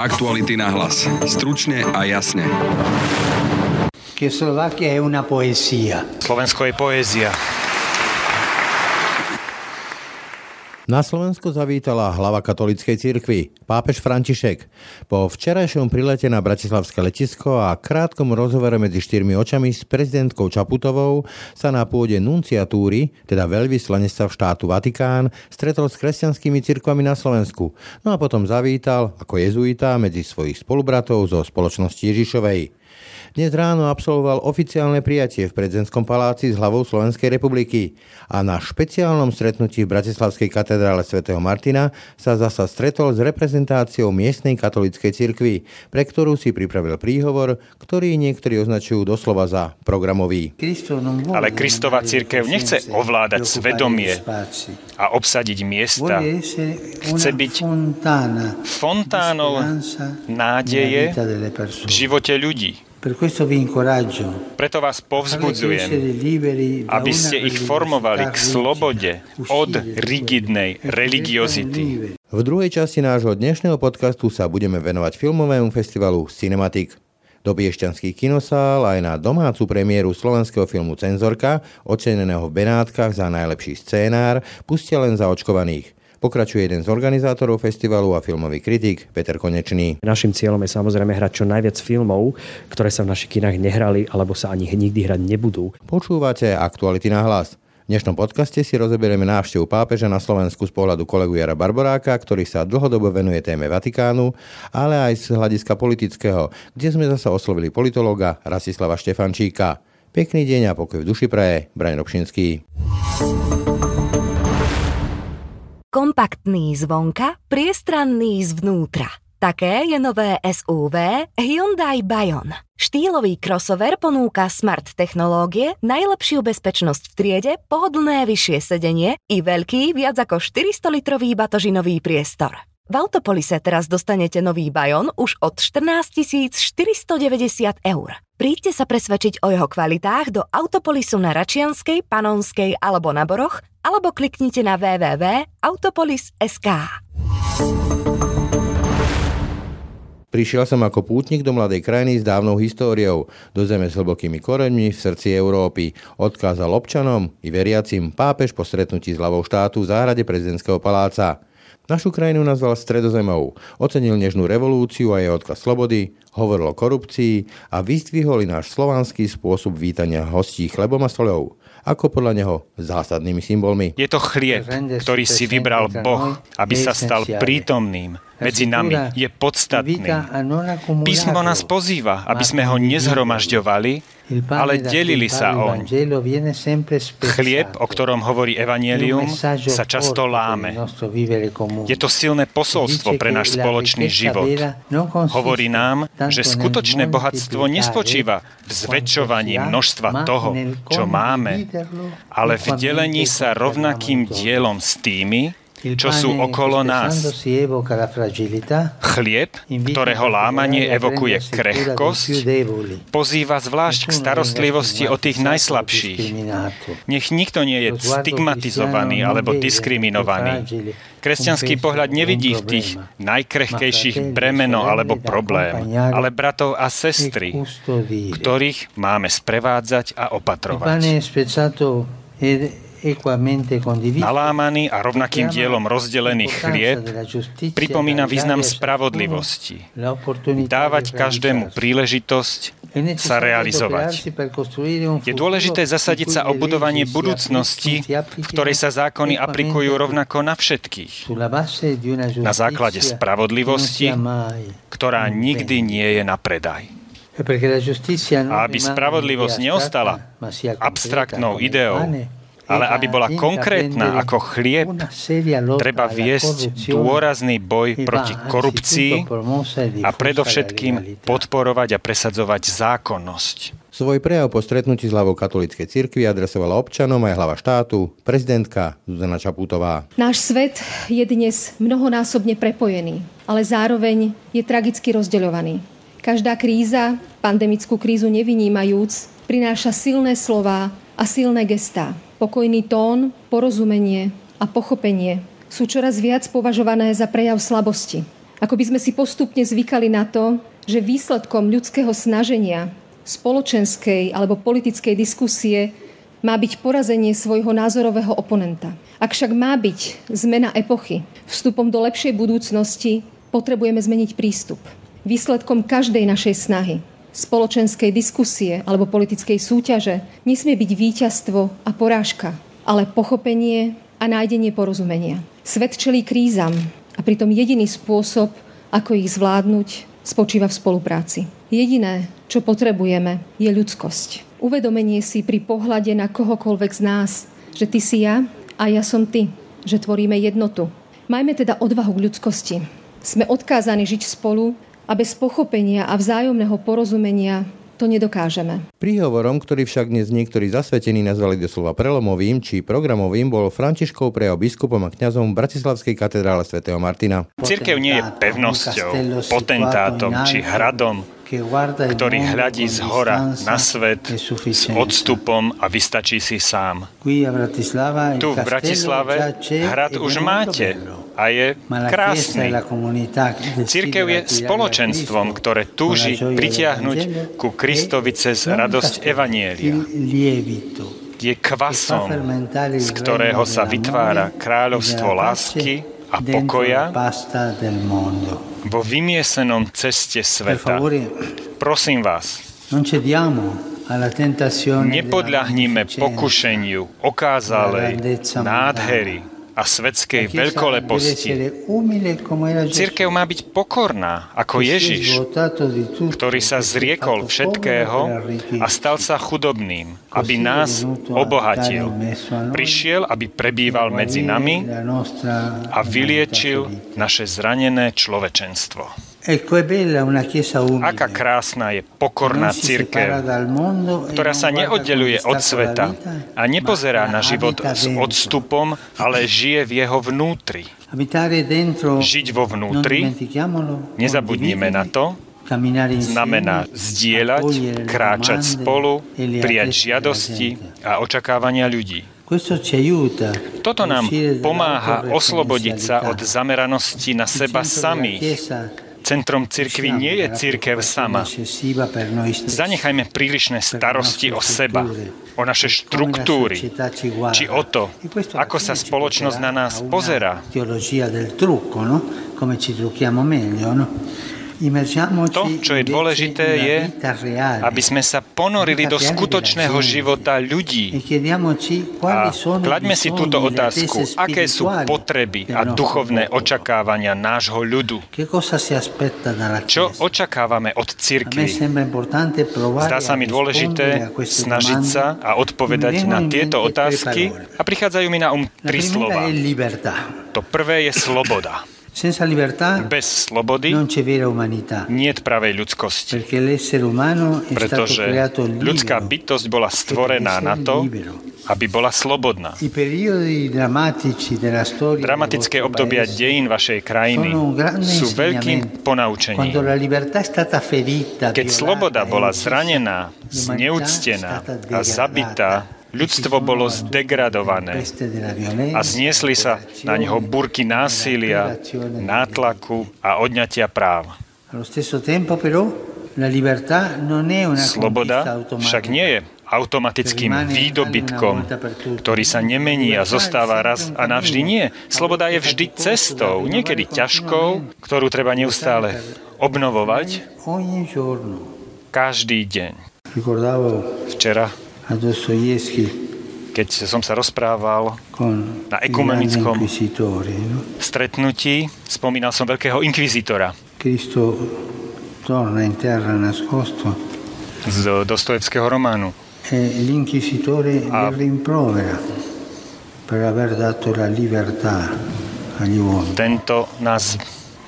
Aktuality na hlas. Stručne a jasne. Slovensko je poézia. Na Slovensku zavítala hlava katolíckej cirkvi, pápež František. Po včerajšom prilete na Bratislavské letisko a krátkom rozhovore medzi štyrmi očami s prezidentkou Čaputovou sa na pôde nunciatúry, teda veľvyslanectva v štátu Vatikán, stretol s kresťanskými cirkvami na Slovensku. No a potom zavítal ako jezuita medzi svojich spolubratov zo spoločnosti Ježišovej. Dnes ráno absolvoval oficiálne prijatie v prezidentskom paláci s hlavou Slovenskej republiky a na špeciálnom stretnutí v Bratislavskej katedrále svätého Martina sa zasa stretol s reprezentáciou miestnej katolíckej cirkvi, pre ktorú si pripravil príhovor, ktorý niektorí označujú doslova za programový. Ale Kristova církev nechce ovládať svedomie a obsadiť miesta. Chce byť fontánou nádeje v živote ľudí. Preto vás povzbudzujem, aby ste ich formovali k slobode od rigidnej religiozity. V druhej časti nášho dnešného podcastu sa budeme venovať filmovému festivalu Cinematic. Do Biešťanských kinosál aj na domácu premiéru slovenského filmu Cenzorka, oceneného v Benátkach za najlepší scénár, pustia len zaočkovaných. Pokračuje jeden z organizátorov festivalu a filmový kritik Peter Konečný. Našim cieľom je samozrejme hrať čo najviac filmov, ktoré sa v našich kinách nehrali alebo sa ani nikdy hrať nebudú. Počúvate aktuality na hlas. V dnešnom podcaste si rozoberieme návštevu pápeža na Slovensku z pohľadu kolegu Jara Barboráka, ktorý sa dlhodobo venuje téme Vatikánu, ale aj z hľadiska politického, kde sme zasa oslovili politológa Rasislava Štefančíka. Pekný deň a pokoj v duši praje, Braň Robšinský. Kompaktný zvonka, priestranný zvnútra. Také je nové SUV Hyundai Bayon. Štýlový crossover ponúka smart technológie, najlepšiu bezpečnosť v triede, pohodlné vyššie sedenie i veľký viac ako 400-litrový batožinový priestor. V Autopolise teraz dostanete nový Bayon už od 14 490 eur. Príďte sa presvedčiť o jeho kvalitách do Autopolisu na Račianskej, Panonskej alebo na Boroch alebo kliknite na www.autopolis.sk. Prišiel som ako pútnik do mladej krajiny s dávnou históriou, do zeme s hlbokými koreňmi v srdci Európy. Odkázal občanom i veriacim pápež po stretnutí s hlavou štátu v záhrade prezidentského paláca. Našu krajinu nazval stredozemou, ocenil nežnú revolúciu a jej odkaz slobody, hovoril o korupcii a vyzdvihol náš slovanský spôsob vítania hostí chlebom a soľou ako podľa neho zásadnými symbolmi. Je to chlieb, ktorý si vybral Boh, aby sa stal prítomným medzi nami. Je podstatný. Písmo nás pozýva, aby sme ho nezhromažďovali, ale delili sa oň. Chlieb, o ktorom hovorí Evangelium, sa často láme. Je to silné posolstvo pre náš spoločný život. Hovorí nám, že skutočné bohatstvo nespočíva v zväčšovaní množstva toho, čo máme, ale v delení sa rovnakým dielom s tými, čo sú okolo nás. Chlieb, ktorého lámanie evokuje krehkosť, pozýva zvlášť k starostlivosti o tých najslabších. Nech nikto nie je stigmatizovaný alebo diskriminovaný. Kresťanský pohľad nevidí v tých najkrehkejších bremeno alebo problém, ale bratov a sestry, ktorých máme sprevádzať a opatrovať. Nalámaný a rovnakým dielom rozdelený chlieb pripomína význam spravodlivosti. Dávať každému príležitosť sa realizovať. Je dôležité zasadiť sa o budovanie budúcnosti, v ktorej sa zákony aplikujú rovnako na všetkých. Na základe spravodlivosti, ktorá nikdy nie je na predaj. A aby spravodlivosť neostala abstraktnou ideou, ale aby bola konkrétna ako chlieb, treba viesť dôrazný boj proti korupcii a predovšetkým podporovať a presadzovať zákonnosť. Svoj prejav po stretnutí s hlavou katolíckej cirkvi adresovala občanom aj hlava štátu, prezidentka Zuzana Čaputová. Náš svet je dnes mnohonásobne prepojený, ale zároveň je tragicky rozdeľovaný. Každá kríza, pandemickú krízu nevynímajúc, prináša silné slova a silné gestá. Pokojný tón, porozumenie a pochopenie sú čoraz viac považované za prejav slabosti. Ako by sme si postupne zvykali na to, že výsledkom ľudského snaženia, spoločenskej alebo politickej diskusie má byť porazenie svojho názorového oponenta. Ak však má byť zmena epochy vstupom do lepšej budúcnosti, potrebujeme zmeniť prístup. Výsledkom každej našej snahy, spoločenskej diskusie alebo politickej súťaže nesmie byť víťazstvo a porážka, ale pochopenie a nájdenie porozumenia. Svet čelí krízam a pritom jediný spôsob, ako ich zvládnuť, spočíva v spolupráci. Jediné, čo potrebujeme, je ľudskosť. Uvedomenie si pri pohľade na kohokoľvek z nás, že ty si ja a ja som ty, že tvoríme jednotu. Majme teda odvahu k ľudskosti. Sme odkázaní žiť spolu a bez pochopenia a vzájomného porozumenia to nedokážeme. Príhovorom, ktorý však dnes niektorí zasvetení nazvali doslova prelomovým či programovým, bol Františkov prejav biskupom a kňazom v Bratislavskej katedrále svätého Martina. Cirkev nie je pevnosťou, potentátom či hradom, ktorý hľadí z hora na svet s odstupom a vystačí si sám. Tu v Bratislave hrad už máte a je krásny. Církev je spoločenstvom, ktoré túži pritiahnuť ku Kristovi cez radosť Evanielia je kvasom, z ktorého sa vytvára kráľovstvo lásky a pokoja vo vymiesenom ceste sveta. Prosím vás, nepodľahnime pokušeniu okázalej nádhery, a svetskej veľkoleposti. Církev má byť pokorná, ako Ježiš, ktorý sa zriekol všetkého a stal sa chudobným, aby nás obohatil. Prišiel, aby prebýval medzi nami a vyliečil naše zranené človečenstvo. Aká krásna je pokorná církev, ktorá sa neoddeluje od sveta a nepozerá na život s odstupom, ale žije v jeho vnútri. Žiť vo vnútri, nezabudnime na to, znamená zdieľať, kráčať spolu, prijať žiadosti a očakávania ľudí. Toto nám pomáha oslobodiť sa od zameranosti na seba samých, Centrom cirkvi nie je církev sama. Zanechajme prílišné starosti o seba, o naše štruktúry, či o to, ako sa spoločnosť na nás pozerá. To, čo je dôležité, je, aby sme sa ponorili do skutočného života ľudí. A klaďme si túto otázku, aké sú potreby a duchovné očakávania nášho ľudu. Čo očakávame od cirkvi? Zdá sa mi dôležité snažiť sa a odpovedať na tieto otázky a prichádzajú mi na um tri slova. To prvé je sloboda. Senza libertà Bez slobody non c'è vera umanità. nie je pravej ľudskosti. Perché l'essere umano è Pretože stato creato libero ľudská bytosť bola stvorená na to, aby bola slobodná. Dramatické obdobia dejín vašej krajiny sú veľkým ponaučením. Keď sloboda e bola zranená, zneúctená a zabitá. Ľudstvo bolo zdegradované a zniesli sa na neho burky násilia, nátlaku a odňatia práv. Sloboda však nie je automatickým výdobytkom, ktorý sa nemení a zostáva raz a navždy. Nie. Sloboda je vždy cestou, niekedy ťažkou, ktorú treba neustále obnovovať každý deň. Včera, keď som sa rozprával Na ekumenickom no? stretnutí, spomínal som veľkého inkvizitora z Dostojevského románu. e uomini. Tento nás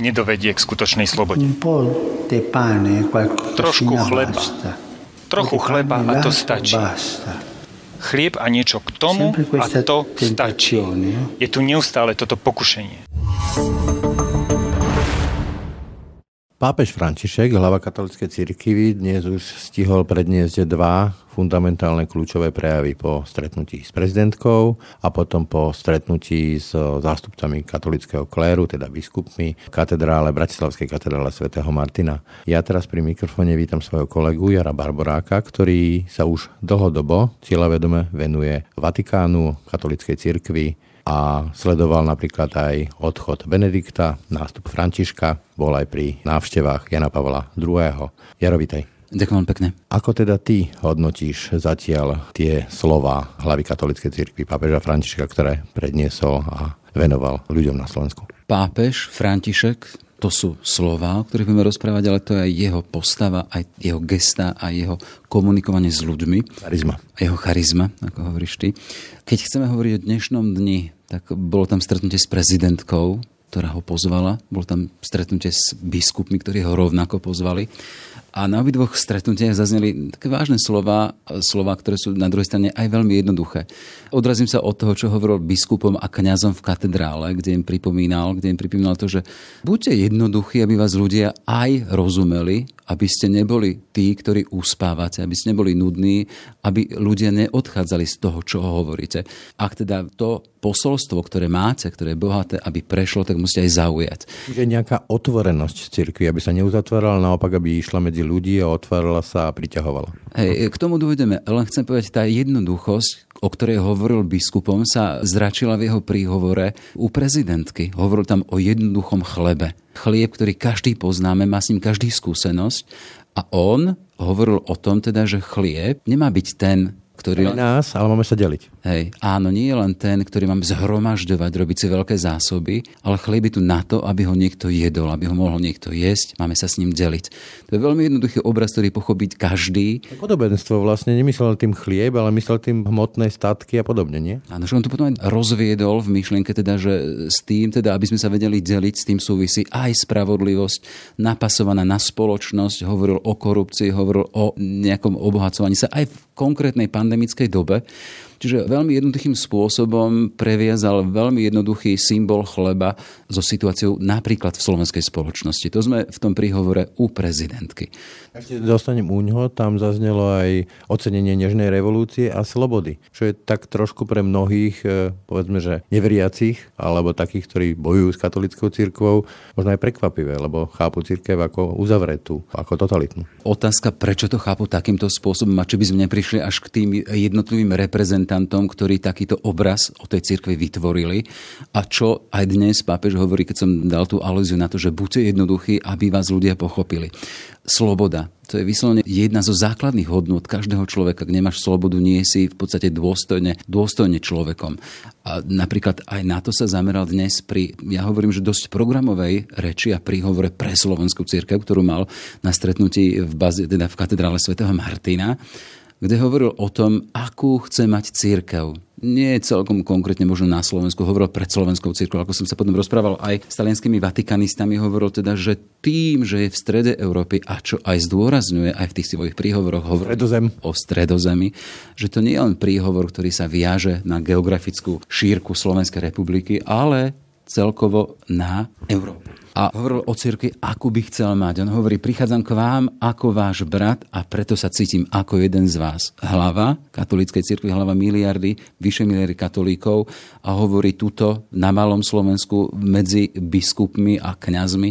nedovedie k skutočnej slobode. Trošku qualcosina chleba. Trochu chleba a to stačí. Chlieb a niečo k tomu a to stačí. no? Je tu neustále toto pokušenie. Pápež František, hlava katolíckej cirkvi, dnes už stihol predniesť dva fundamentálne kľúčové prejavy po stretnutí s prezidentkou a potom po stretnutí s zástupcami katolického kléru, teda biskupmi, katedrále, Bratislavskej katedrále svätého Martina. Ja teraz pri mikrofóne vítam svojho kolegu Jara Barboráka, ktorý sa už dlhodobo cieľavedome venuje Vatikánu, katolíckej cirkvi, a sledoval napríklad aj odchod Benedikta, nástup Františka, bol aj pri návštevách Jana Pavla II. Jaro, vitaj. Ďakujem pekne. Ako teda ty hodnotíš zatiaľ tie slova hlavy katolíckej cirkvi pápeža Františka, ktoré predniesol a venoval ľuďom na Slovensku? Pápež František, to sú slova, o ktorých budeme rozprávať, ale to je aj jeho postava, aj jeho gesta, aj jeho komunikovanie s ľuďmi. Charizma. Jeho charizma, ako hovoríš ty. Keď chceme hovoriť o dnešnom dni, tak bolo tam stretnutie s prezidentkou, ktorá ho pozvala. Bolo tam stretnutie s biskupmi, ktorí ho rovnako pozvali. A na obidvoch stretnutiach zazneli také vážne slova, slova, ktoré sú na druhej strane aj veľmi jednoduché. Odrazím sa od toho, čo hovoril biskupom a kňazom v katedrále, kde im pripomínal, kde im pripomínal to, že buďte jednoduchí, aby vás ľudia aj rozumeli, aby ste neboli tí, ktorí uspávate, aby ste neboli nudní, aby ľudia neodchádzali z toho, čo hovoríte. Ak teda to posolstvo, ktoré máte, ktoré je bohaté, aby prešlo, tak musíte aj zaujať. Čiže nejaká otvorenosť cirkvi, aby sa neuzatvárala, naopak, aby išla medzi ľudí a otvárala sa a priťahovala. Hej, k tomu dovedeme. Len chcem povedať, tá jednoduchosť, o ktorej hovoril biskupom, sa zračila v jeho príhovore u prezidentky. Hovoril tam o jednoduchom chlebe. Chlieb, ktorý každý poznáme, má s ním každý skúsenosť. A on hovoril o tom teda, že chlieb nemá byť ten, ktorý... Aj nás, ale máme sa deliť. Hej, áno, nie je len ten, ktorý máme zhromažďovať, robiť si veľké zásoby, ale chlieb je tu na to, aby ho niekto jedol, aby ho mohol niekto jesť, máme sa s ním deliť. To je veľmi jednoduchý obraz, ktorý pochopiť každý. Podobenstvo vlastne nemyslel tým chlieb, ale myslel tým hmotné statky a podobne, nie? Áno, že on to potom aj rozviedol v myšlienke, teda, že s tým, teda, aby sme sa vedeli deliť, s tým súvisí aj spravodlivosť, napasovaná na spoločnosť, hovoril o korupcii, hovoril o nejakom obohacovaní sa aj v konkrétnej pandemickej dobe. Čiže veľmi jednoduchým spôsobom previazal veľmi jednoduchý symbol chleba so situáciou napríklad v slovenskej spoločnosti. To sme v tom príhovore u prezidentky. Ešte dostanem u ňoho, tam zaznelo aj ocenenie nežnej revolúcie a slobody, čo je tak trošku pre mnohých, e, povedzme, že neveriacich, alebo takých, ktorí bojujú s katolickou cirkvou, možno aj prekvapivé, lebo chápu cirkev ako uzavretú, ako totalitnú. Otázka, prečo to chápu takýmto spôsobom a či by sme neprišli až k tým jednotlivým reprezentantom projektantom, ktorí takýto obraz o tej cirkvi vytvorili. A čo aj dnes pápež hovorí, keď som dal tú alúziu na to, že buďte jednoduchí, aby vás ľudia pochopili. Sloboda. To je vyslovene jedna zo základných hodnot každého človeka. Ak nemáš slobodu, nie si v podstate dôstojne, dôstojne človekom. A napríklad aj na to sa zameral dnes pri, ja hovorím, že dosť programovej reči a príhovore pre Slovenskú církev, ktorú mal na stretnutí v, baze, teda v katedrále svätého Martina kde hovoril o tom, akú chce mať církev. Nie celkom konkrétne možno na Slovensku, hovoril pred slovenskou církvou. Ako som sa potom rozprával aj s talianskými vatikanistami, hovoril teda, že tým, že je v strede Európy a čo aj zdôrazňuje aj v tých svojich príhovoroch hovoril Stredozem. o stredozemi, že to nie je len príhovor, ktorý sa viaže na geografickú šírku Slovenskej republiky, ale celkovo na Európu a hovoril o cirkvi, akú by chcel mať. On hovorí, prichádzam k vám ako váš brat a preto sa cítim ako jeden z vás. Hlava katolíckej cirkvi, hlava miliardy, vyše miliardy katolíkov a hovorí tuto na malom Slovensku medzi biskupmi a kňazmi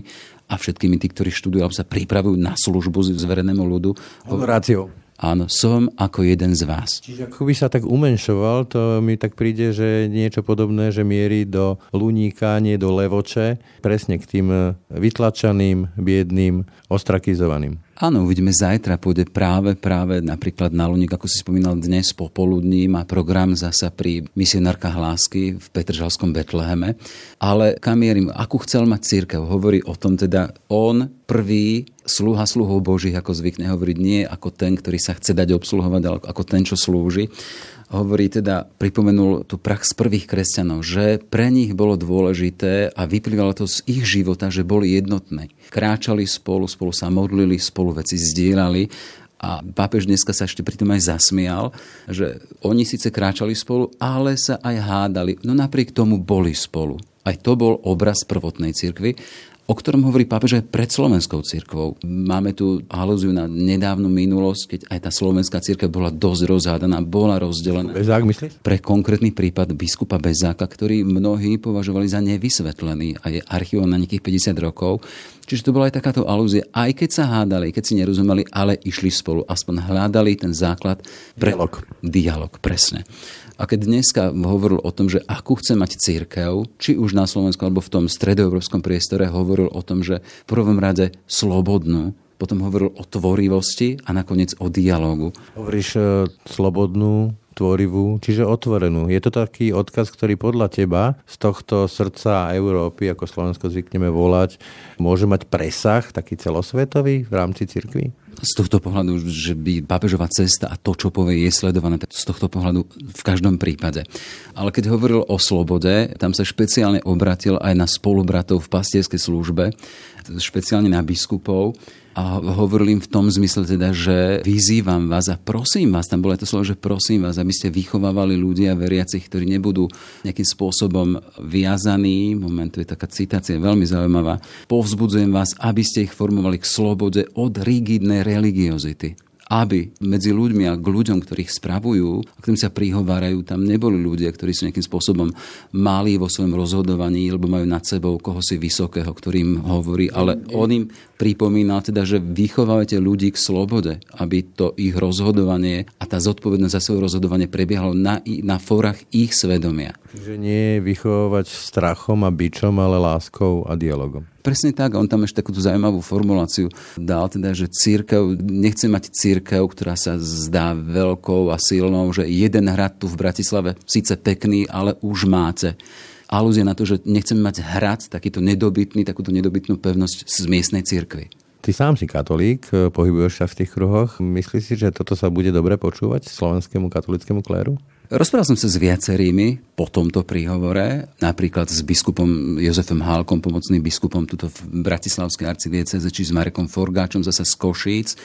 a všetkými tí, ktorí študujú alebo sa pripravujú na službu zverenému ľudu. Hovoráciou. Áno, som ako jeden z vás. Čiže ako by sa tak umenšoval, to mi tak príde, že niečo podobné, že mierí do Luníka, nie do Levoče, presne k tým vytlačaným, biedným, ostrakizovaným. Áno, uvidíme zajtra, pôjde práve, práve napríklad na Luník, ako si spomínal dnes popoludní, má program zasa pri misionárkach lásky v Petržalskom Betleheme. Ale kamierim, akú chcel mať církev, hovorí o tom teda on prvý sluha sluhov Božích, ako zvykne hovoriť, nie ako ten, ktorý sa chce dať obsluhovať, ale ako ten, čo slúži hovorí teda, pripomenul tú prax prvých kresťanov, že pre nich bolo dôležité a vyplývalo to z ich života, že boli jednotné. Kráčali spolu, spolu sa modlili, spolu veci zdieľali a pápež dneska sa ešte pri tom aj zasmial, že oni síce kráčali spolu, ale sa aj hádali. No napriek tomu boli spolu. Aj to bol obraz prvotnej cirkvi o ktorom hovorí pápež aj pred slovenskou cirkvou. Máme tu alúziu na nedávnu minulosť, keď aj tá slovenská cirkev bola dosť rozhádaná, bola rozdelená. Bezák myslíš? Pre konkrétny prípad biskupa Bezáka, ktorý mnohí považovali za nevysvetlený a je archívom na nejakých 50 rokov. Čiže to bola aj takáto alúzia. Aj keď sa hádali, keď si nerozumeli, ale išli spolu. Aspoň hľadali ten základ pre dialog. dialog presne. A keď dneska hovoril o tom, že akú chce mať církev, či už na Slovensku alebo v tom stredoeurópskom priestore, hovoril o tom, že v prvom rade slobodnú, potom hovoril o tvorivosti a nakoniec o dialogu. Hovoríš e, slobodnú, tvorivú, čiže otvorenú. Je to taký odkaz, ktorý podľa teba z tohto srdca Európy, ako Slovensko zvykneme volať, môže mať presah taký celosvetový v rámci cirkvi? Z tohto pohľadu, že by pápežová cesta a to, čo povie, je sledované, tak z tohto pohľadu v každom prípade. Ale keď hovoril o slobode, tam sa špeciálne obratil aj na spolubratov v pastierskej službe, špeciálne na biskupov, a hovoril im v tom zmysle teda, že vyzývam vás a prosím vás, tam bolo to slovo, že prosím vás, aby ste vychovávali ľudia veriacich, ktorí nebudú nejakým spôsobom viazaní, moment, to je taká citácia veľmi zaujímavá, povzbudzujem vás, aby ste ich formovali k slobode od rigidnej religiozity aby medzi ľuďmi a k ľuďom, ktorých spravujú, ktorým sa prihovárajú, tam neboli ľudia, ktorí sú nejakým spôsobom mali vo svojom rozhodovaní, lebo majú nad sebou koho si vysokého, ktorým hovorí, ale on im pripomína teda, že vychovávate ľudí k slobode, aby to ich rozhodovanie a tá zodpovednosť za svoje rozhodovanie prebiehalo na, na fórach ich svedomia. Čiže nie vychovávať strachom a bičom, ale láskou a dialogom. Presne tak, on tam ešte takúto zaujímavú formuláciu dal, teda, že církev, nechce mať církev, ktorá sa zdá veľkou a silnou, že jeden hrad tu v Bratislave, síce pekný, ale už máte alúzia na to, že nechceme mať hrad, takýto nedobytný, takúto nedobytnú pevnosť z miestnej cirkvi. Ty sám si katolík, pohybuješ sa v tých kruhoch. Myslíš si, že toto sa bude dobre počúvať slovenskému katolickému kléru? Rozprával som sa s viacerými po tomto príhovore, napríklad s biskupom Jozefom Hálkom, pomocným biskupom tuto v Bratislavskej arcidieceze, či s Marekom Forgáčom zase z Košíc.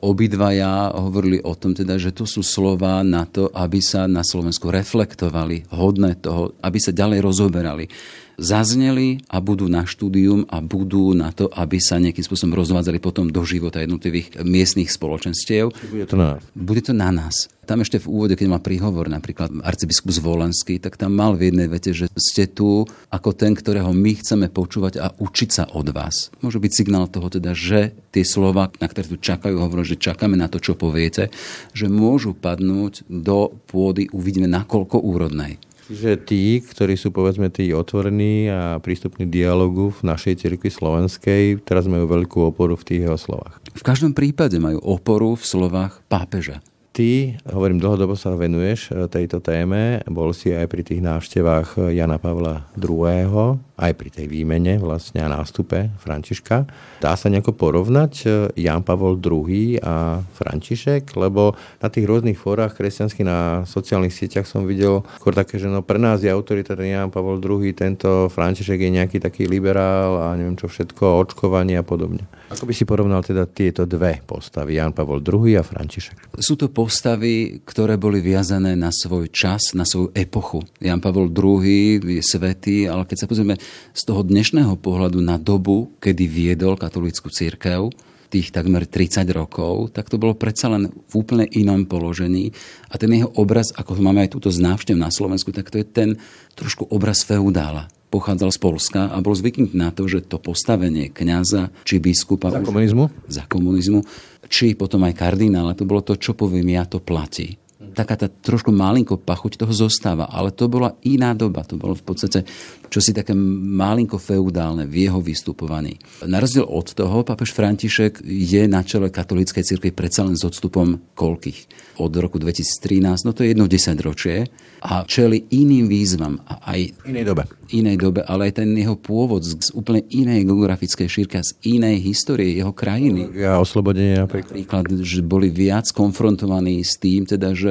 Obidvaja hovorili o tom, teda, že to sú slova na to, aby sa na Slovensku reflektovali, hodné toho, aby sa ďalej rozoberali zazneli a budú na štúdium a budú na to, aby sa nejakým spôsobom rozvádzali potom do života jednotlivých miestnych spoločenstiev. Bude to na nás. Bude to na nás. Tam ešte v úvode, keď mal príhovor napríklad arcibiskup Zvolenský, tak tam mal v jednej vete, že ste tu ako ten, ktorého my chceme počúvať a učiť sa od vás. Môže byť signál toho teda, že tie slova, na ktoré tu čakajú, hovorí, že čakáme na to, čo poviete, že môžu padnúť do pôdy, uvidíme nakoľko úrodnej. Čiže tí, ktorí sú povedzme tí otvorení a prístupní dialogu v našej cirkvi slovenskej, teraz majú veľkú oporu v tých jeho slovách. V každom prípade majú oporu v slovách pápeža. Ty, hovorím, dlhodobo sa venuješ e, tejto téme. Bol si aj pri tých návštevách Jana Pavla II aj pri tej výmene vlastne a nástupe Františka. Dá sa nejako porovnať e, Jan Pavol II a František? Lebo na tých rôznych fórach kresťanských na sociálnych sieťach som videl skôr také, že no pre nás je autoritárny Jan Pavol II, tento František je nejaký taký liberál a neviem čo všetko, očkovanie a podobne. Ako by si porovnal teda tieto dve postavy, Jan Pavol II a František? Sú to postavy, ktoré boli viazané na svoj čas, na svoju epochu. Jan Pavol II je svetý, ale keď sa pozrieme z toho dnešného pohľadu na dobu, kedy viedol katolickú církev, tých takmer 30 rokov, tak to bolo predsa len v úplne inom položení. A ten jeho obraz, ako máme aj túto z návštev na Slovensku, tak to je ten trošku obraz feudála. Pochádzal z Polska a bol zvyknutý na to, že to postavenie kňaza či biskupa... Za komunizmu? Za komunizmu. Či potom aj kardinála, to bolo to, čo poviem ja, to platí taká tá trošku malinko pachuť toho zostáva, ale to bola iná doba, to bolo v podstate čosi také malinko feudálne v jeho vystupovaní. Na rozdiel od toho, papež František je na čele katolíckej cirkvi predsa len s odstupom koľkých. Od roku 2013, no to je jedno desaťročie a čeli iným výzvam a aj inej dobe. inej dobe, ale aj ten jeho pôvod z úplne inej geografickej šírky z inej histórie jeho krajiny. Ja oslobodenie napríklad. Napríklad, že boli viac konfrontovaní s tým, teda, že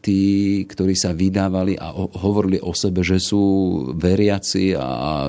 tí, ktorí sa vydávali a hovorili o sebe, že sú veriaci a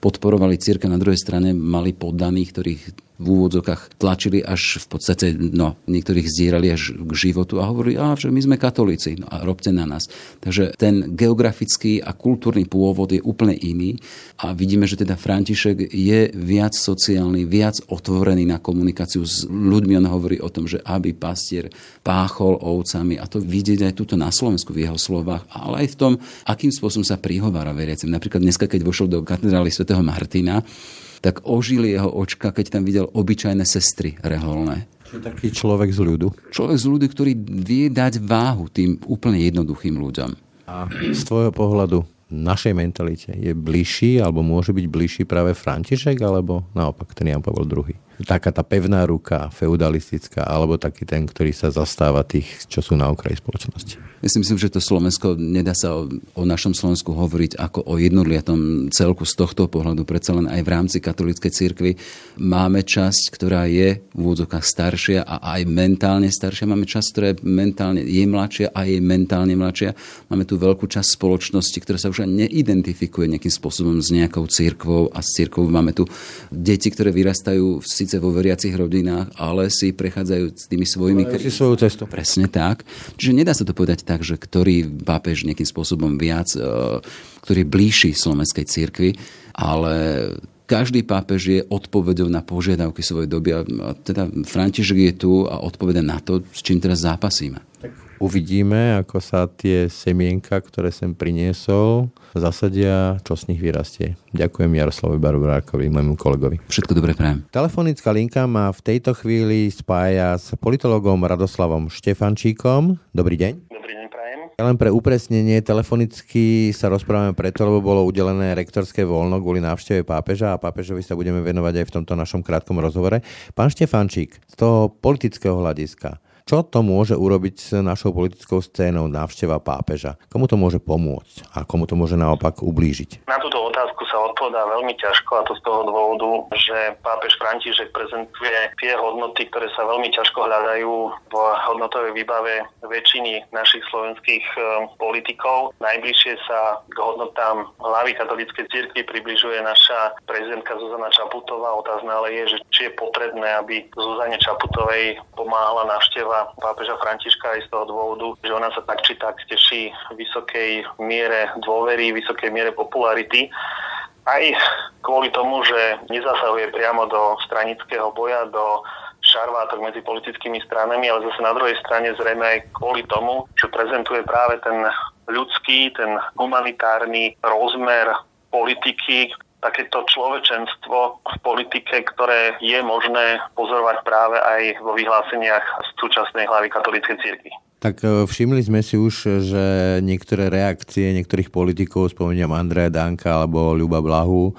podporovali církev, na druhej strane mali poddaných, ktorých v úvodzokách tlačili až v podstate, no, niektorých zdierali až k životu a hovorili, a že my sme katolíci, no a robte na nás. Takže ten geografický a kultúrny pôvod je úplne iný a vidíme, že teda František je viac sociálny, viac otvorený na komunikáciu s ľuďmi. On hovorí o tom, že aby pastier páchol ovcami a to vidieť aj tuto na Slovensku v jeho slovách, ale aj v tom, akým spôsobom sa prihovára veriacim. Napríklad dneska, keď vošiel do katedrály svätého Martina, tak ožili jeho očka, keď tam videl obyčajné sestry reholné. Čo taký človek z ľudu? Človek z ľudu, ktorý vie dať váhu tým úplne jednoduchým ľuďom. A z tvojho pohľadu našej mentalite je bližší alebo môže byť bližší práve František alebo naopak ten Jan Pavel II? Taká tá pevná ruka, feudalistická alebo taký ten, ktorý sa zastáva tých, čo sú na okraji spoločnosti? Ja si myslím, že to Slovensko, nedá sa o, o našom Slovensku hovoriť ako o jednotliatom celku z tohto pohľadu, predsa len aj v rámci katolíckej cirkvi máme časť, ktorá je v úvodzokách staršia a aj mentálne staršia. Máme časť, ktorá je mentálne je mladšia a je mentálne mladšia. Máme tu veľkú časť spoločnosti, ktorá sa už neidentifikuje nejakým spôsobom s nejakou cirkvou a s cirkvou máme tu deti, ktoré vyrastajú síce vo veriacich rodinách, ale si prechádzajú s tými svojimi... Si svoju cestu. Presne tak. Čiže nedá sa to povedať tak, že ktorý pápež nejakým spôsobom viac, e, ktorý je blížší slovenskej cirkvi, ale každý pápež je odpovedou na požiadavky svojej doby a teda František je tu a odpoveda na to, s čím teraz zápasíme. Tak uvidíme, ako sa tie semienka, ktoré sem priniesol, zasadia, čo z nich vyrastie. Ďakujem Jaroslavovi Barbarákovi, môjmu kolegovi. Všetko dobre prajem. Telefonická linka ma v tejto chvíli spája s politologom Radoslavom Štefančíkom. Dobrý deň. Len pre upresnenie, telefonicky sa rozprávame preto, lebo bolo udelené rektorské voľno kvôli návšteve pápeža a pápežovi sa budeme venovať aj v tomto našom krátkom rozhovore. Pán Štefančík, z toho politického hľadiska, čo to môže urobiť s našou politickou scénou návšteva pápeža? Komu to môže pomôcť a komu to môže naopak ublížiť? Na túto otázku sa odpovedá veľmi ťažko a to z toho dôvodu, že pápež František prezentuje tie hodnoty, ktoré sa veľmi ťažko hľadajú v hodnotovej výbave väčšiny našich slovenských e, politikov. Najbližšie sa k hodnotám hlavy katolíckej cirkvi približuje naša prezidentka Zuzana Čaputová. Otázne ale je, že či je potrebné, aby Zuzane Čaputovej pomáhala návšteva návšteva pápeža Františka aj z toho dôvodu, že ona sa tak či tak teší vysokej miere dôvery, vysokej miere popularity. Aj kvôli tomu, že nezasahuje priamo do stranického boja, do šarvátok medzi politickými stranami, ale zase na druhej strane zrejme aj kvôli tomu, že prezentuje práve ten ľudský, ten humanitárny rozmer politiky, takéto človečenstvo v politike, ktoré je možné pozorovať práve aj vo vyhláseniach súčasnej hlavy katolíckej cirkvi. Tak e, všimli sme si už, že niektoré reakcie niektorých politikov, spomínam Andreja Danka alebo Ľuba Blahu,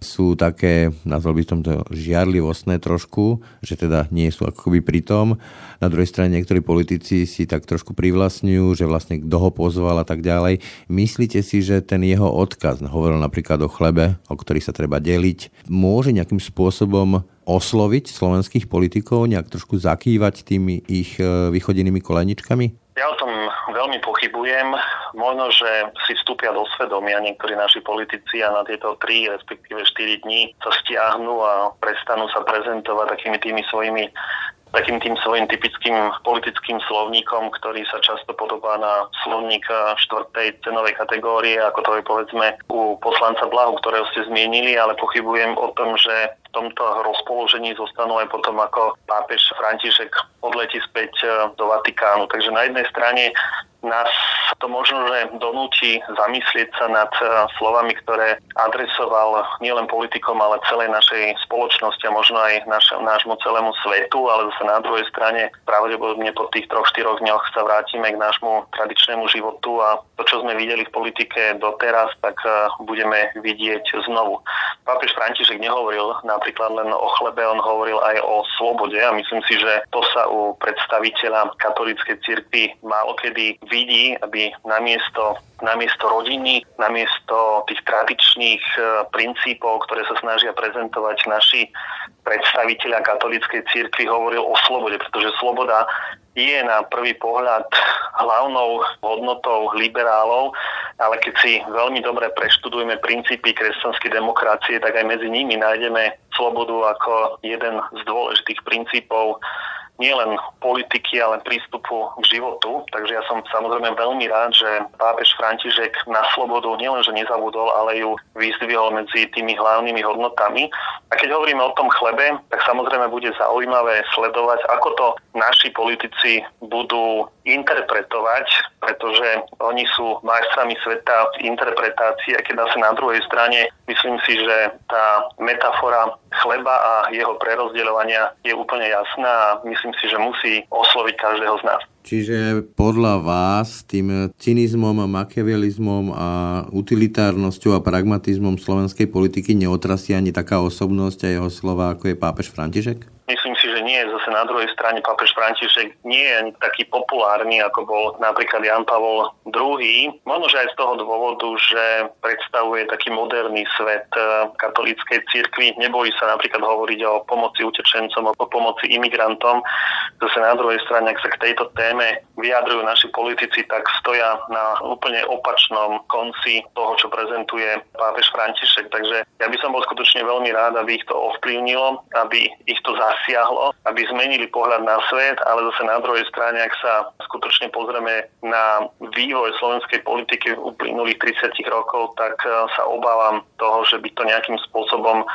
sú také, nazval by som to, žiarlivostné trošku, že teda nie sú akoby pri tom. Na druhej strane niektorí politici si tak trošku privlastňujú, že vlastne kto ho pozval a tak ďalej. Myslíte si, že ten jeho odkaz, hovoril napríklad o chlebe, o ktorý sa treba deliť, môže nejakým spôsobom osloviť slovenských politikov, nejak trošku zakývať tými ich e, vychodenými koleničkami? Ja o tom veľmi pochybujem. Možno, že si vstúpia do svedomia niektorí naši politici a na tieto 3, respektíve 4 dní sa stiahnu a prestanú sa prezentovať takými tými svojimi takým tým svojim typickým politickým slovníkom, ktorý sa často podobá na slovník štvrtej cenovej kategórie, ako to je povedzme u poslanca Blahu, ktorého ste zmienili, ale pochybujem o tom, že tomto rozpoložení zostanú aj potom, ako pápež František odletí späť e, do Vatikánu. Takže na jednej strane nás to možno, že donúti zamyslieť sa nad e, slovami, ktoré adresoval nielen politikom, ale celej našej spoločnosti a možno aj naš, nášmu celému svetu, ale zase na druhej strane pravdepodobne po tých troch, štyroch dňoch sa vrátime k nášmu tradičnému životu a to, čo sme videli v politike doteraz, tak e, budeme vidieť znovu. Pápež František nehovoril na napríklad len o chlebe, on hovoril aj o slobode a myslím si, že to sa u predstaviteľa katolíckej cirkvi málo kedy vidí, aby namiesto, namiesto rodiny, namiesto tých tradičných e, princípov, ktoré sa snažia prezentovať naši predstaviteľa katolíckej cirkvi, hovoril o slobode, pretože sloboda je na prvý pohľad hlavnou hodnotou liberálov, ale keď si veľmi dobre preštudujeme princípy kresťanskej demokracie, tak aj medzi nimi nájdeme slobodu ako jeden z dôležitých princípov nielen politiky, ale prístupu k životu. Takže ja som samozrejme veľmi rád, že pápež František na slobodu nielenže nezabudol, ale ju vyzdvihol medzi tými hlavnými hodnotami. A keď hovoríme o tom chlebe, tak samozrejme bude zaujímavé sledovať, ako to naši politici budú interpretovať, pretože oni sú majstrami sveta v interpretácii, a keď sa na druhej strane myslím si, že tá metafora chleba a jeho prerozdeľovania je úplne jasná a myslím si, že musí osloviť každého z nás. Čiže podľa vás tým cynizmom, makiavelizmom a utilitárnosťou a pragmatizmom slovenskej politiky neotrasie ani taká osobnosť a jeho slova, ako je pápež František? Myslím si, že nie. Zase na druhej strane pápež František nie je taký populárny, ako bol napríklad Jan Pavol II. Možno, že aj z toho dôvodu, že predstavuje taký moderný svet eh, katolíckej cirkvi. Nebojí sa napríklad hovoriť o pomoci utečencom, o pomoci imigrantom. Zase na druhej strane, ak sa k tejto téme vyjadrujú naši politici, tak stoja na úplne opačnom konci toho, čo prezentuje pápež František. Takže ja by som bol skutočne veľmi rád, aby ich to ovplyvnilo, aby ich to zas zasiahlo, aby zmenili pohľad na svet, ale zase na druhej strane, ak sa skutočne pozrieme na vývoj slovenskej politiky v uplynulých 30 rokov, tak eh, sa obávam toho, že by to nejakým spôsobom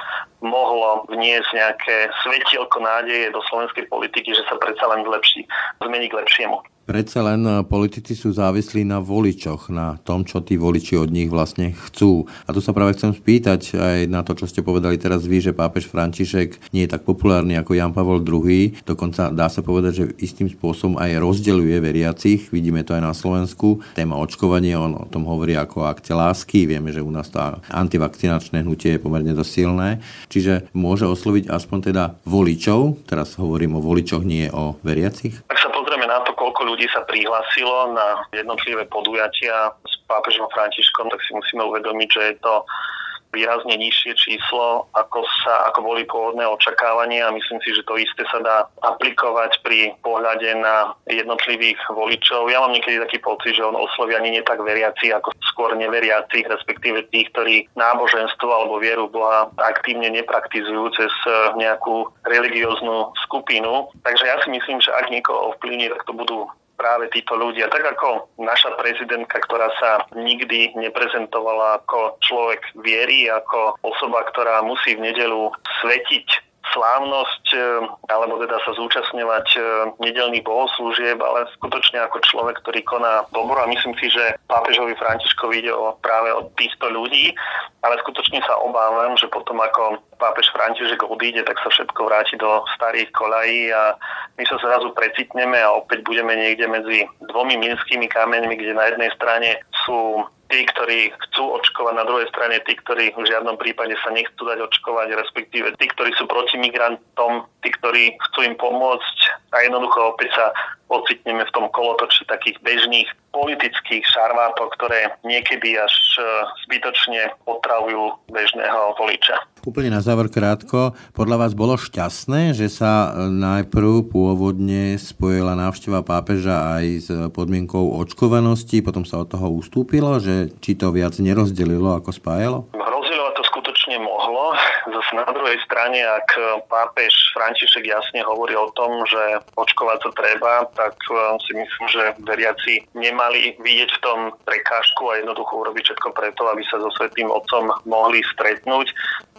mohlo vniesť nejaké svetielko nádeje do slovenskej politiky, že sa predsa len zlepší, zmení k lepšiemu. Predsa len eh, politici sú závislí na voličoch, na tom, čo tí voliči od nich vlastne chcú. A tu sa práve chcem spýtať aj na to, čo ste povedali teraz vy, že pápež František nie je tak populárny ako Jan Pavol II. Dokonca dá sa povedať, že istým spôsobom aj rozdeľuje veriacich. Vidíme to aj na Slovensku. Téma očkovanie, on o tom hovorí ako akte lásky. Vieme, že u nás to antivakcinačné hnutie je pomerne dosť silné. Čiže môže osloviť aspoň teda voličov. Teraz hovorím o voličoch, nie o veriacich. Ak sa pozrieme na to, koľko ľudí sa prihlásilo na jednotlivé podujatia s pápežom Františkom, tak si musíme uvedomiť, že je to výrazne nižšie číslo, ako, sa, ako boli pôvodné očakávania a myslím si, že to isté sa dá aplikovať pri pohľade na jednotlivých voličov. Ja mám niekedy taký pocit, že on osloví ani nie tak veriaci, ako skôr neveriaci, respektíve tých, ktorí náboženstvo alebo vieru Boha aktívne nepraktizujú cez nejakú religióznu skupinu. Takže ja si myslím, že ak niekoho ovplyvní, tak to budú práve títo ľudia. Tak ako naša prezidentka, ktorá sa nikdy neprezentovala ako človek viery, ako osoba, ktorá musí v nedelu svetiť slávnosť, e, alebo teda sa zúčastňovať e, nedelných bohoslúžieb, ale skutočne ako človek, ktorý koná dobro. A myslím si, že pápežovi Františkovi ide o, práve od týchto ľudí, ale skutočne sa obávam, že potom ako pápež František odíde, tak sa všetko vráti do starých kolají a my sa zrazu precitneme a opäť budeme niekde medzi dvomi minskými kameňmi, kde na jednej strane sú tí, ktorí chcú očkovať, na druhej strane tí, ktorí v žiadnom prípade sa nechcú dať očkovať, respektíve tí, ktorí sú proti migrantom, tí, ktorí chcú im pomôcť a jednoducho opäť sa ocitneme v tom kolotoči takých bežných politických šarvátok, ktoré niekedy až e, zbytočne otravujú bežného voliča. Úplne na záver krátko. Podľa vás bolo šťastné, že sa e, najprv pôvodne spojila návšteva pápeža aj s podmienkou očkovanosti, potom sa od toho ustúpilo, že či to viac nerozdelilo ako spájalo? Mohlo. Zase na druhej strane, ak pápež František jasne hovorí o tom, že očkovať sa treba, tak e, si myslím, že veriaci nemali vidieť v tom prekážku a jednoducho urobiť všetko preto, aby sa so Svetým Otcom mohli stretnúť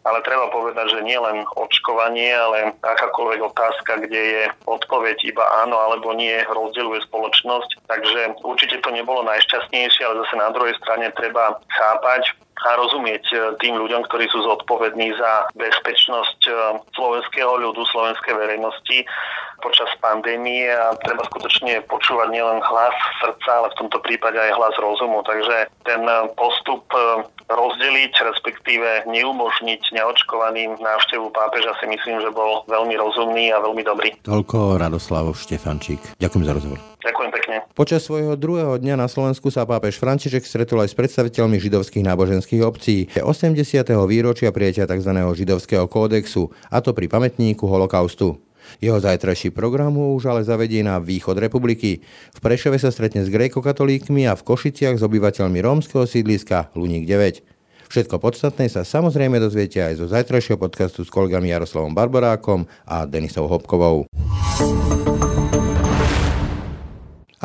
ale treba povedať, že nie len očkovanie, ale akákoľvek otázka, kde je odpoveď iba áno alebo nie, rozdeľuje spoločnosť. Takže určite to nebolo najšťastnejšie, ale zase na druhej strane treba chápať, a rozumieť e, tým ľuďom, ktorí sú zodpovední za bezpečnosť e, slovenského ľudu, slovenskej verejnosti počas pandémie a treba skutočne počúvať nielen hlas srdca, ale v tomto prípade aj hlas rozumu. Takže ten e, postup rozdeliť, respektíve neumožniť neočkovaným návštevu pápeža si myslím, že bol veľmi rozumný a veľmi dobrý. Toľko Radoslavov Štefančík. Ďakujem za rozhovor. Ďakujem pekne. Počas svojho druhého dňa na Slovensku sa pápež František stretol aj s predstaviteľmi židovských náboženských obcí 80. výročia prijatia tzv. židovského kódexu, a to pri pamätníku holokaustu. Jeho zajtrajší program už ale zavedie na východ republiky. V Prešove sa stretne s grékokatolíkmi a v Košiciach s obyvateľmi rómskeho sídliska Luník 9. Všetko podstatné sa samozrejme dozviete aj zo zajtrajšieho podcastu s kolegami Jaroslavom Barborákom a Denisou Hopkovou.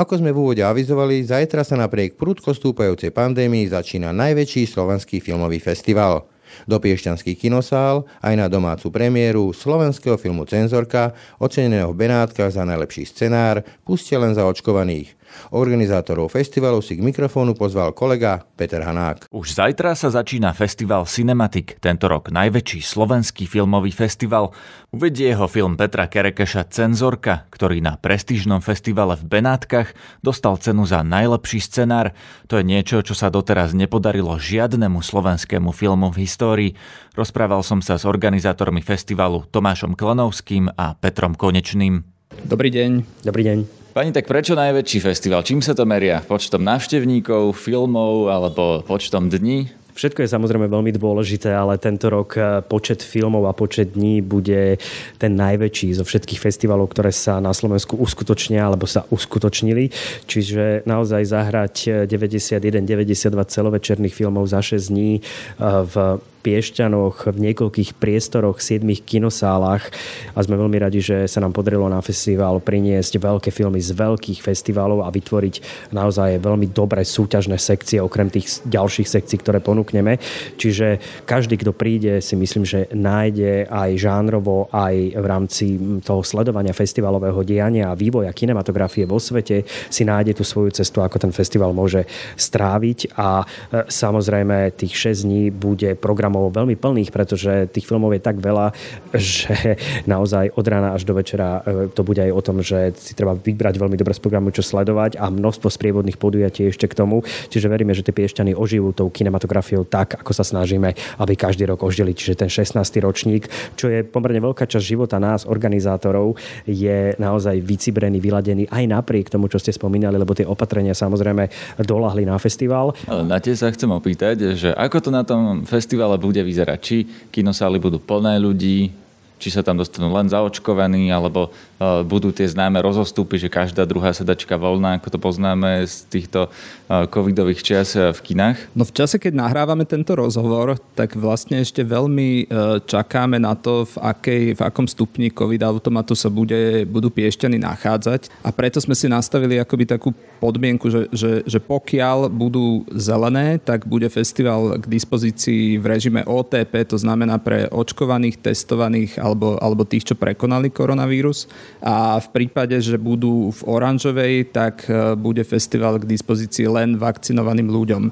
Ako sme v úvode avizovali, zajtra sa napriek prudko stúpajúcej pandémii začína najväčší slovenský filmový festival – do Piešťanský kinosál aj na domácu premiéru slovenského filmu Cenzorka, oceneného v Benátkach za najlepší scenár, pustie len za očkovaných. Organizátorov festivalu si k mikrofónu pozval kolega Peter Hanák. Už zajtra sa začína festival Cinematic, tento rok najväčší slovenský filmový festival. Uvedie ho film Petra Kerekeša Cenzorka, ktorý na prestížnom festivale v Benátkach dostal cenu za najlepší scenár. To je niečo, čo sa doteraz nepodarilo žiadnemu slovenskému filmu v histórii. Rozprával som sa s organizátormi festivalu Tomášom Klanovským a Petrom Konečným. Dobrý deň. Dobrý deň. Pani, tak prečo najväčší festival? Čím sa to meria? Počtom návštevníkov, filmov alebo počtom dní? Všetko je samozrejme veľmi dôležité, ale tento rok eh, počet filmov a počet dní bude ten najväčší zo všetkých festivalov, ktoré sa na Slovensku uskutočnia alebo sa uskutočnili. Čiže naozaj zahrať 91-92 celovečerných filmov za 6 dní eh, v Piešťanoch, v niekoľkých priestoroch, 7 kinosálach a sme veľmi radi, že sa nám podarilo na festival priniesť veľké filmy z veľkých festivalov a vytvoriť naozaj veľmi dobré súťažné sekcie okrem tých ďalších sekcií, ktoré ponúkneme. Čiže každý, kto príde, si myslím, že nájde aj žánrovo, aj v rámci toho sledovania festivalového diania a vývoja kinematografie vo svete si nájde tú svoju cestu, ako ten festival môže stráviť a e, samozrejme tých 6 dní bude program programov veľmi plných, pretože tých filmov je tak veľa, že naozaj od rána až do večera e, to bude aj o tom, že si treba vybrať veľmi dobre z programu, čo sledovať a množstvo sprievodných podujatí ešte k tomu. Čiže veríme, že tie piešťany ožijú tou kinematografiou tak, ako sa snažíme, aby každý rok ožili. Čiže ten 16. ročník, čo je pomerne veľká časť života nás, organizátorov, je naozaj vycibrený, vyladený aj napriek tomu, čo ste spomínali, lebo tie opatrenia samozrejme dolahli na festival. Na tie sa chcem opýtať, že ako to na tom festivale bude vyzerať. Či kinosály budú plné ľudí, či sa tam dostanú len zaočkovaní, alebo uh, budú tie známe rozostupy, že každá druhá sedačka voľná, ako to poznáme z týchto uh, covidových čias v kinách? No v čase, keď nahrávame tento rozhovor, tak vlastne ešte veľmi čakáme na to, v, akej, v akom stupni covid automatu sa bude, budú piešťany nachádzať. A preto sme si nastavili akoby takú podmienku, že, že, že pokiaľ budú zelené, tak bude festival k dispozícii v režime OTP, to znamená pre očkovaných, testovaných alebo, alebo tých, čo prekonali koronavírus. A v prípade, že budú v oranžovej, tak e, bude festival k dispozícii len vakcinovaným ľuďom.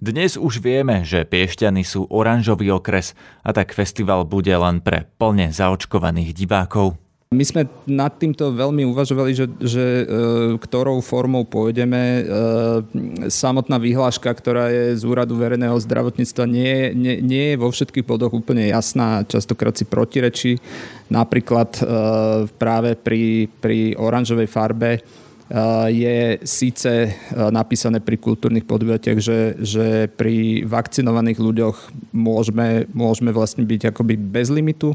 Dnes už vieme, že Piešťany sú oranžový okres a tak festival bude len pre plne zaočkovaných divákov. My sme nad týmto veľmi uvažovali, že, že e, ktorou formou pôjdeme. E, samotná vyhláška, ktorá je z úradu verejného zdravotníctva, nie, nie, nie je vo všetkých bodoch úplne jasná, častokrát si protirečí. Napríklad e, práve pri, pri oranžovej farbe je síce napísané pri kultúrnych podujatiach, že, že pri vakcinovaných ľuďoch môžeme, môžeme vlastne byť akoby bez limitu,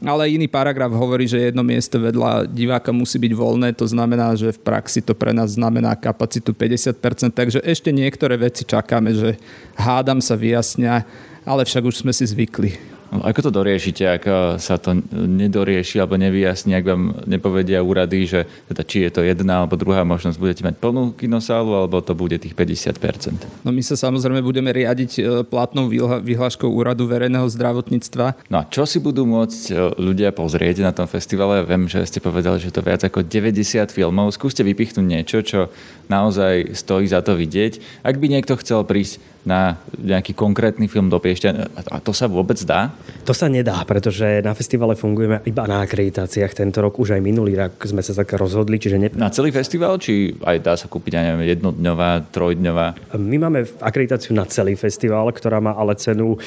ale iný paragraf hovorí, že jedno miesto vedľa diváka musí byť voľné, to znamená, že v praxi to pre nás znamená kapacitu 50%, takže ešte niektoré veci čakáme, že hádam sa vyjasnia, ale však už sme si zvykli. No, ako to doriešite, ak eh, sa to nedorieši alebo nevyjasní, ak vám nepovedia úrady, že teda či je to jedna alebo druhá možnosť, budete mať plnú kinosálu alebo to bude tých 50%? No my sa samozrejme budeme riadiť eh, platnou vyhláškou úradu verejného zdravotníctva. No a čo si budú môcť eh, ľudia pozrieť na tom festivale? Viem, že ste povedali, že to viac ako 90 filmov. Skúste vypichnúť niečo, čo naozaj stojí za to vidieť. Ak by niekto chcel prísť na nejaký konkrétny film do Piešťan. A to sa vôbec dá? To sa nedá, pretože na festivale fungujeme iba na akreditáciách. Tento rok už aj minulý rok sme sa tak rozhodli. Čiže ne... Na celý festival? Či aj dá sa kúpiť aj neviem, jednodňová, trojdňová? My máme akreditáciu na celý festival, ktorá má ale cenu e,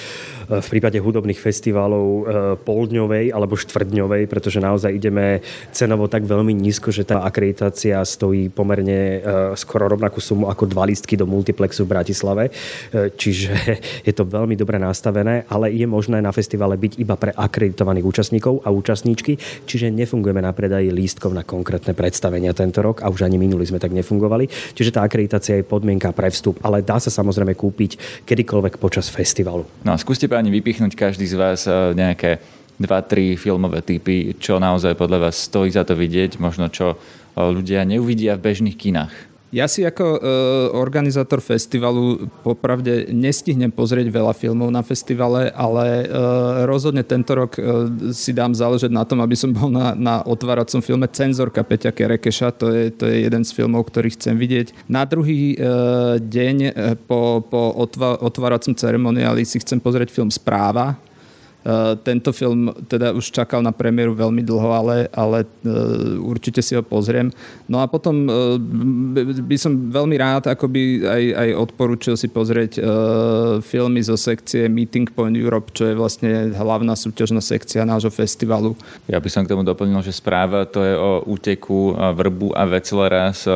v prípade hudobných festivalov e, poldňovej alebo štvrtňovej, pretože naozaj ideme cenovo tak veľmi nízko, že tá akreditácia stojí pomerne e, skoro rovnakú sumu ako dva listky do multiplexu v Bratislave. Čiže je to veľmi dobre nastavené, ale je možné na festivale byť iba pre akreditovaných účastníkov a účastníčky, čiže nefungujeme na predaji lístkov na konkrétne predstavenia tento rok a už ani minulý sme tak nefungovali. Čiže tá akreditácia je podmienka pre vstup, ale dá sa samozrejme kúpiť kedykoľvek počas festivalu. No a skúste páni vypichnúť každý z vás e, nejaké dva, tri filmové typy, čo naozaj podľa vás stojí za to vidieť, možno čo e, ľudia neuvidia v bežných kinách. Ja si ako e, organizátor festivalu popravde nestihnem pozrieť veľa filmov na festivale, ale e, rozhodne tento rok e, si dám záležať na tom, aby som bol na, na otváracom filme Cenzorka Peťa Kerekeša. To je, to je jeden z filmov, ktorý chcem vidieť. Na druhý e, deň e, po, po otva, otváracom ceremoniáli si chcem pozrieť film Správa tento film teda už čakal na premiéru veľmi dlho, ale, ale eh, určite si ho pozriem. No a potom eh, by som veľmi rád akoby aj, aj odporúčil si pozrieť filmy zo sekcie Meeting Point Europe, čo je vlastne hlavná súťažná sekcia nášho festivalu. Ja by som k tomu doplnil, že správa to je o úteku Vrbu a Veclera z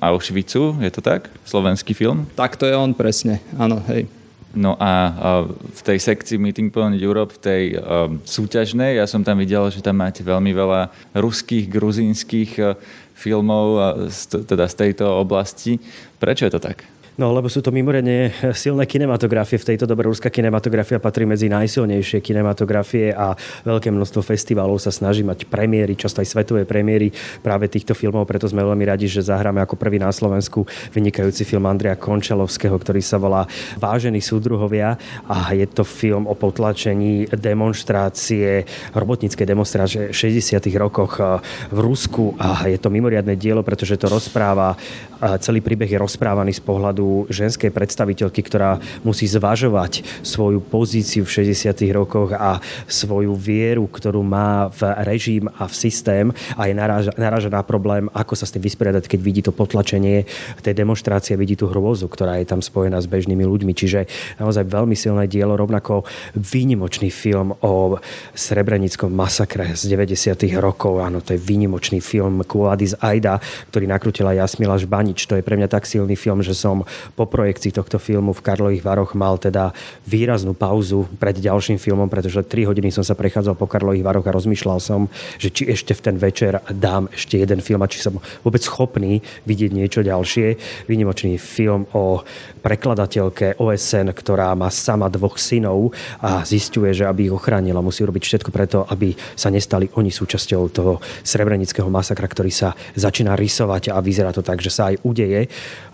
Auschwitzu, je to tak? Slovenský film? Tak to je on presne, áno, hej. No a v tej sekcii Meeting Point Europe, v tej um, súťažnej, ja som tam videl, že tam máte veľmi veľa ruských, gruzínskych uh, filmov, teda z tejto oblasti. Prečo je to tak? No, lebo sú to mimoriadne silné kinematografie. V tejto dobe ruská kinematografia patrí medzi najsilnejšie kinematografie a veľké množstvo festivalov sa snaží mať premiéry, často aj svetové premiéry práve týchto filmov. Preto sme veľmi radi, že zahráme ako prvý na Slovensku vynikajúci film Andrea Končalovského, ktorý sa volá Vážení súdruhovia a je to film o potlačení demonstrácie, robotníckej demonstrácie v 60. rokoch eh, v Rusku a je to mimoriadne dielo, pretože to rozpráva, eh, celý príbeh je rozprávaný z pohľadu ženskej predstaviteľky, ktorá musí zvažovať svoju pozíciu v 60. rokoch a svoju vieru, ktorú má v režim a v systém a je naráža na problém, ako sa s tým vysporiadať, keď vidí to potlačenie tej demonstrácie, vidí tú hrôzu, ktorá je tam spojená s bežnými ľuďmi. Čiže naozaj veľmi silné dielo, rovnako výnimočný film o srebrenickom masakre z 90. rokov. Áno, to je výnimočný film Kuadis Aida, ktorý nakrutila Jasmila Žbanič. To je pre mňa tak silný film, že som po projekcii tohto filmu v Karlových Varoch mal teda výraznú pauzu pred ďalším filmom, pretože 3 hodiny som sa prechádzal po Karlových Varoch a rozmýšľal som, že či ešte v ten večer dám ešte jeden film a či som vôbec schopný vidieť niečo ďalšie. Výnimočný film o prekladateľke OSN, ktorá má sama dvoch synov a zistuje, že aby ich ochránila, musí robiť všetko preto, aby sa nestali oni súčasťou toho srebrenického masakra, ktorý sa začína rysovať a vyzerá to tak, že sa aj udeje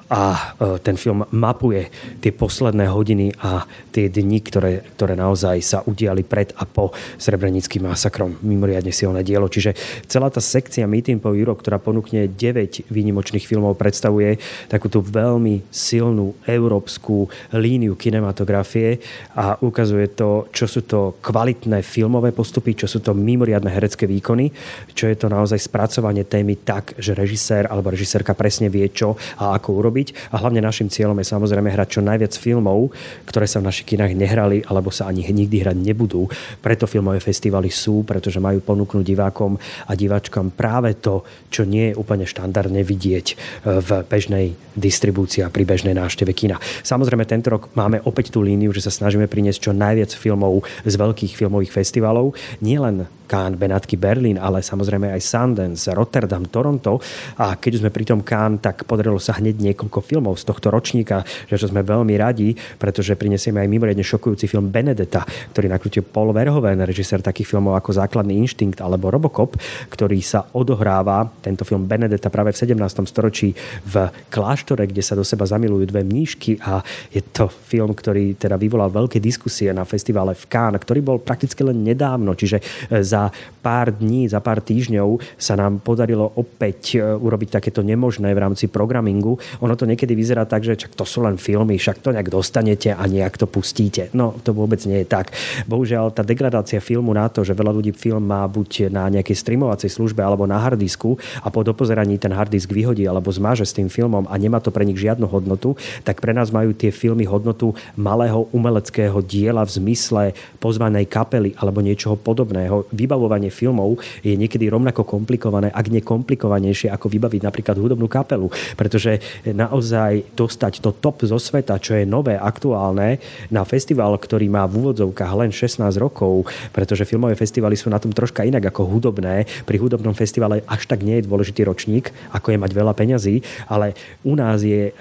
a e, ten film mapuje tie posledné hodiny a tie dni, ktoré, ktoré naozaj sa udiali pred a po Srebrenickým masakrom. Mimoriadne silné dielo. Čiže celá tá sekcia Meeting po Euro, ktorá ponúkne 9 výnimočných filmov, predstavuje takúto veľmi silnú európsku líniu kinematografie a ukazuje to, čo sú to kvalitné filmové postupy, čo sú to mimoriadne herecké výkony, čo je to naozaj spracovanie témy tak, že režisér alebo režisérka presne vie, čo a ako urobiť robiť a hlavne našim cieľom je samozrejme hrať čo najviac filmov, ktoré sa v našich kinách nehrali alebo sa ani nikdy hrať nebudú. Preto filmové festivaly sú, pretože majú ponúknuť divákom a diváčkom práve to, čo nie je úplne štandardne vidieť e, v bežnej distribúcii a pri bežnej návšteve kina. Samozrejme, tento rok máme opäť tú líniu, že sa snažíme priniesť čo najviac filmov z veľkých filmových festivalov. Nielen Cannes, Benátky, Berlín, ale samozrejme aj Sundance, Rotterdam, Toronto. A keď sme pri tom Cannes, tak podarilo sa hneď niekoľko filmov z tohto ročníka, že čo sme veľmi radi, pretože prinesieme aj mimoriadne šokujúci film Benedetta, ktorý nakrutil Paul Verhoeven, režisér takých filmov ako Základný inštinkt alebo Robocop, ktorý sa odohráva, tento film Benedetta práve v 17. storočí v kláštore, kde sa do seba zamilujú dve mníšky a je to film, ktorý teda vyvolal veľké diskusie na festivale v Cannes, ktorý bol prakticky len nedávno, čiže za za pár dní, za pár týždňov sa nám podarilo opäť e, urobiť takéto nemožné v rámci programingu. Ono to niekedy vyzerá tak, že čak to sú len filmy, však to nejak dostanete a nejak to pustíte. No, to vôbec nie je tak. Bohužiaľ, tá degradácia filmu na to, že veľa ľudí film má buď na nejakej streamovacej službe alebo na hardisku a po dopozeraní ten hardisk vyhodí alebo zmáže s tým filmom a nemá to pre nich žiadnu hodnotu, tak pre nás majú tie filmy hodnotu malého umeleckého diela v zmysle pozvanej kapely alebo niečoho podobného. Vy vybavovanie filmov je niekedy rovnako komplikované, ak nie komplikovanejšie, ako vybaviť napríklad hudobnú kapelu. Pretože naozaj dostať to top zo sveta, čo je nové, aktuálne, na festival, ktorý má v úvodzovkách len 16 rokov, pretože filmové festivaly sú na tom troška inak ako hudobné. Pri hudobnom festivale až tak nie je dôležitý ročník, ako je mať veľa peňazí, ale u nás je e,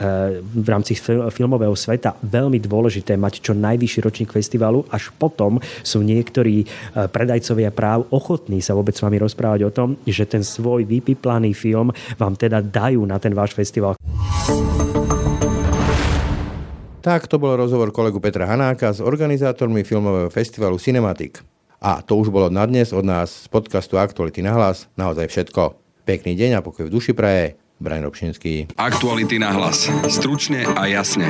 v rámci filmového sveta veľmi dôležité mať čo najvyšší ročník festivalu, až potom sú niektorí e, predajcovia práv ochotní sa vôbec s vami rozprávať o tom, že ten svoj vypiplaný film vám teda dajú na ten váš festival. Tak to bol rozhovor kolegu Petra Hanáka s organizátormi filmového festivalu Cinematic. A to už bolo na dnes od nás z podcastu Aktuality na hlas. Naozaj všetko. Pekný deň a pokoj v duši praje. Brian Robšinský. Aktuality na hlas. Stručne a jasne.